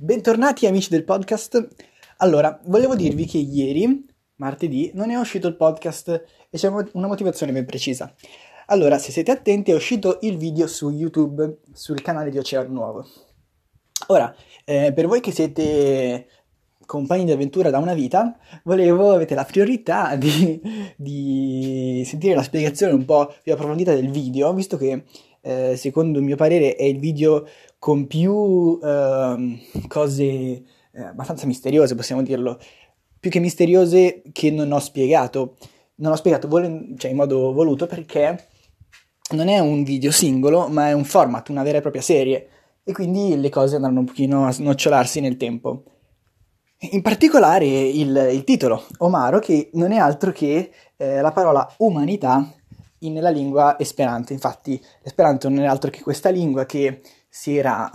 Bentornati amici del podcast. Allora, volevo dirvi che ieri, martedì, non è uscito il podcast e c'è una motivazione ben precisa. Allora, se siete attenti, è uscito il video su YouTube, sul canale di Oceano Nuovo. Ora, eh, per voi che siete compagni di avventura da una vita, volevo, avete la priorità di, di sentire la spiegazione un po' più approfondita del video, visto che eh, secondo il mio parere è il video con più eh, cose eh, abbastanza misteriose, possiamo dirlo, più che misteriose che non ho spiegato. Non ho spiegato vol- cioè, in modo voluto perché non è un video singolo, ma è un format, una vera e propria serie, e quindi le cose andranno un pochino a snocciolarsi nel tempo. In particolare il, il titolo, Omaro, che non è altro che eh, la parola umanità nella lingua esperanto. Infatti, l'esperanto non è altro che questa lingua che si era,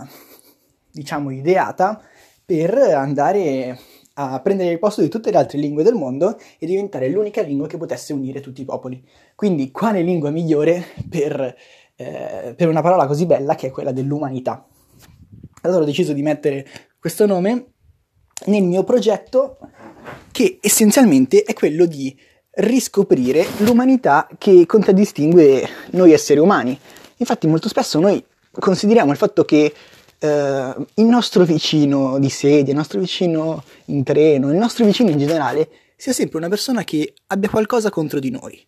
diciamo, ideata per andare a prendere il posto di tutte le altre lingue del mondo e diventare l'unica lingua che potesse unire tutti i popoli. Quindi, quale lingua migliore per, eh, per una parola così bella che è quella dell'umanità? Allora ho deciso di mettere questo nome nel mio progetto che essenzialmente è quello di riscoprire l'umanità che contraddistingue noi esseri umani. Infatti molto spesso noi consideriamo il fatto che eh, il nostro vicino di sedia, il nostro vicino in treno, il nostro vicino in generale sia sempre una persona che abbia qualcosa contro di noi,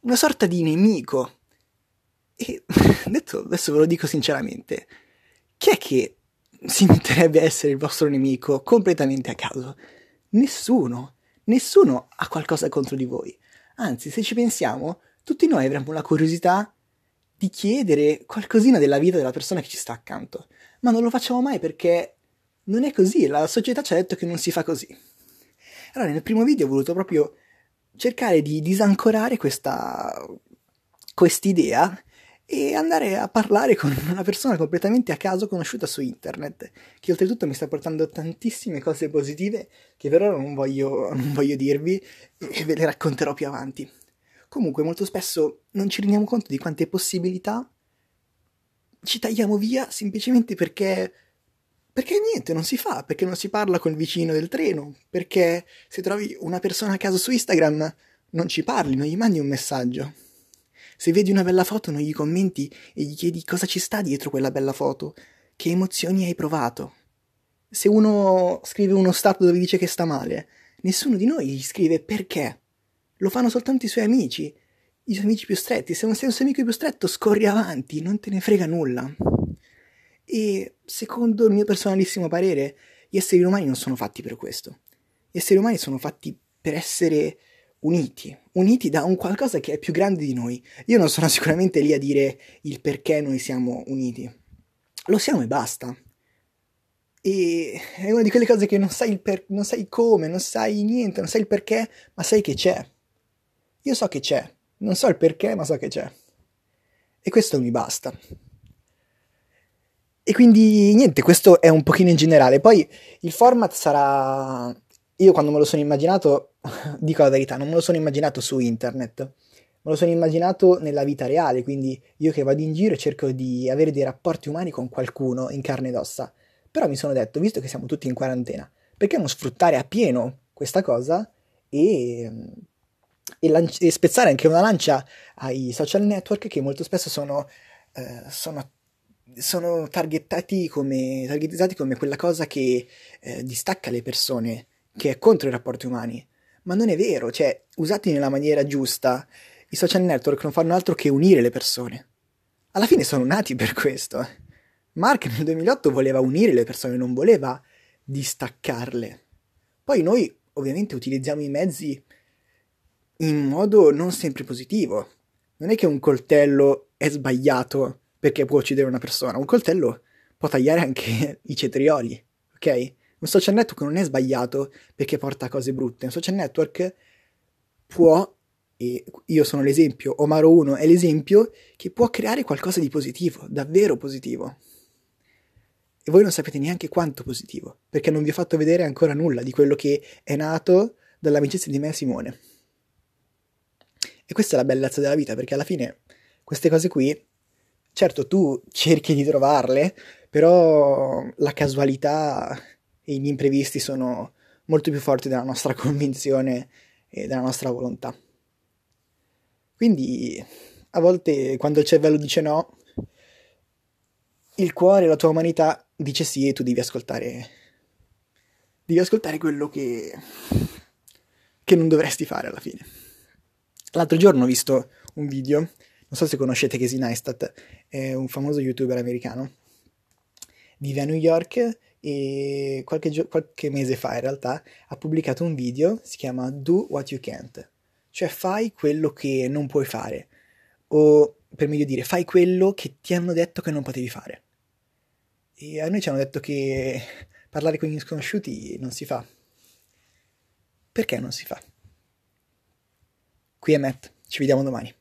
una sorta di nemico. E detto, adesso ve lo dico sinceramente, chi è che si metterebbe a essere il vostro nemico completamente a caso? Nessuno. Nessuno ha qualcosa contro di voi. Anzi, se ci pensiamo, tutti noi avremmo la curiosità di chiedere qualcosina della vita della persona che ci sta accanto. Ma non lo facciamo mai perché non è così, la società ci ha detto che non si fa così. Allora, nel primo video ho voluto proprio cercare di disancorare questa quest'idea e andare a parlare con una persona completamente a caso conosciuta su internet, che oltretutto mi sta portando tantissime cose positive che per ora non voglio, non voglio dirvi e ve le racconterò più avanti. Comunque molto spesso non ci rendiamo conto di quante possibilità ci tagliamo via semplicemente perché perché niente, non si fa, perché non si parla con il vicino del treno, perché se trovi una persona a caso su Instagram non ci parli, non gli mandi un messaggio. Se vedi una bella foto non gli commenti e gli chiedi cosa ci sta dietro quella bella foto, che emozioni hai provato. Se uno scrive uno stato dove dice che sta male, nessuno di noi gli scrive perché. Lo fanno soltanto i suoi amici, i suoi amici più stretti. Se non sei un suo amico più stretto, scorri avanti, non te ne frega nulla. E secondo il mio personalissimo parere, gli esseri umani non sono fatti per questo. Gli esseri umani sono fatti per essere uniti, uniti da un qualcosa che è più grande di noi. Io non sono sicuramente lì a dire il perché noi siamo uniti. Lo siamo e basta. E è una di quelle cose che non sai, per, non sai come, non sai niente, non sai il perché, ma sai che c'è. Io so che c'è, non so il perché, ma so che c'è. E questo mi basta. E quindi niente, questo è un pochino in generale. Poi il format sarà io quando me lo sono immaginato, dico la verità, non me lo sono immaginato su internet, me lo sono immaginato nella vita reale, quindi io che vado in giro e cerco di avere dei rapporti umani con qualcuno in carne ed ossa. Però mi sono detto, visto che siamo tutti in quarantena, perché non sfruttare appieno questa cosa e, e, lanci- e spezzare anche una lancia ai social network che molto spesso sono, eh, sono sono targettati come, targetizzati come quella cosa che eh, distacca le persone che è contro i rapporti umani. Ma non è vero, cioè, usati nella maniera giusta, i social network non fanno altro che unire le persone. Alla fine sono nati per questo. Mark nel 2008 voleva unire le persone, non voleva distaccarle. Poi noi ovviamente utilizziamo i mezzi in modo non sempre positivo. Non è che un coltello è sbagliato perché può uccidere una persona, un coltello può tagliare anche i cetrioli, ok? Un social network non è sbagliato perché porta cose brutte. Un social network può, e io sono l'esempio, Omaro 1 è l'esempio, che può creare qualcosa di positivo, davvero positivo. E voi non sapete neanche quanto positivo, perché non vi ho fatto vedere ancora nulla di quello che è nato dall'amicizia di me e Simone. E questa è la bellezza della vita, perché alla fine queste cose qui, certo tu cerchi di trovarle, però la casualità e gli imprevisti sono molto più forti della nostra convinzione e della nostra volontà. Quindi a volte quando il cervello dice no, il cuore, la tua umanità dice sì e tu devi ascoltare. Devi ascoltare quello che, che non dovresti fare alla fine. L'altro giorno ho visto un video, non so se conoscete Casey Neistat, è un famoso youtuber americano, vive a New York e qualche, gio- qualche mese fa in realtà ha pubblicato un video, si chiama Do What You Can't, cioè fai quello che non puoi fare, o per meglio dire, fai quello che ti hanno detto che non potevi fare. E a noi ci hanno detto che parlare con gli sconosciuti non si fa. Perché non si fa? Qui è Matt, ci vediamo domani.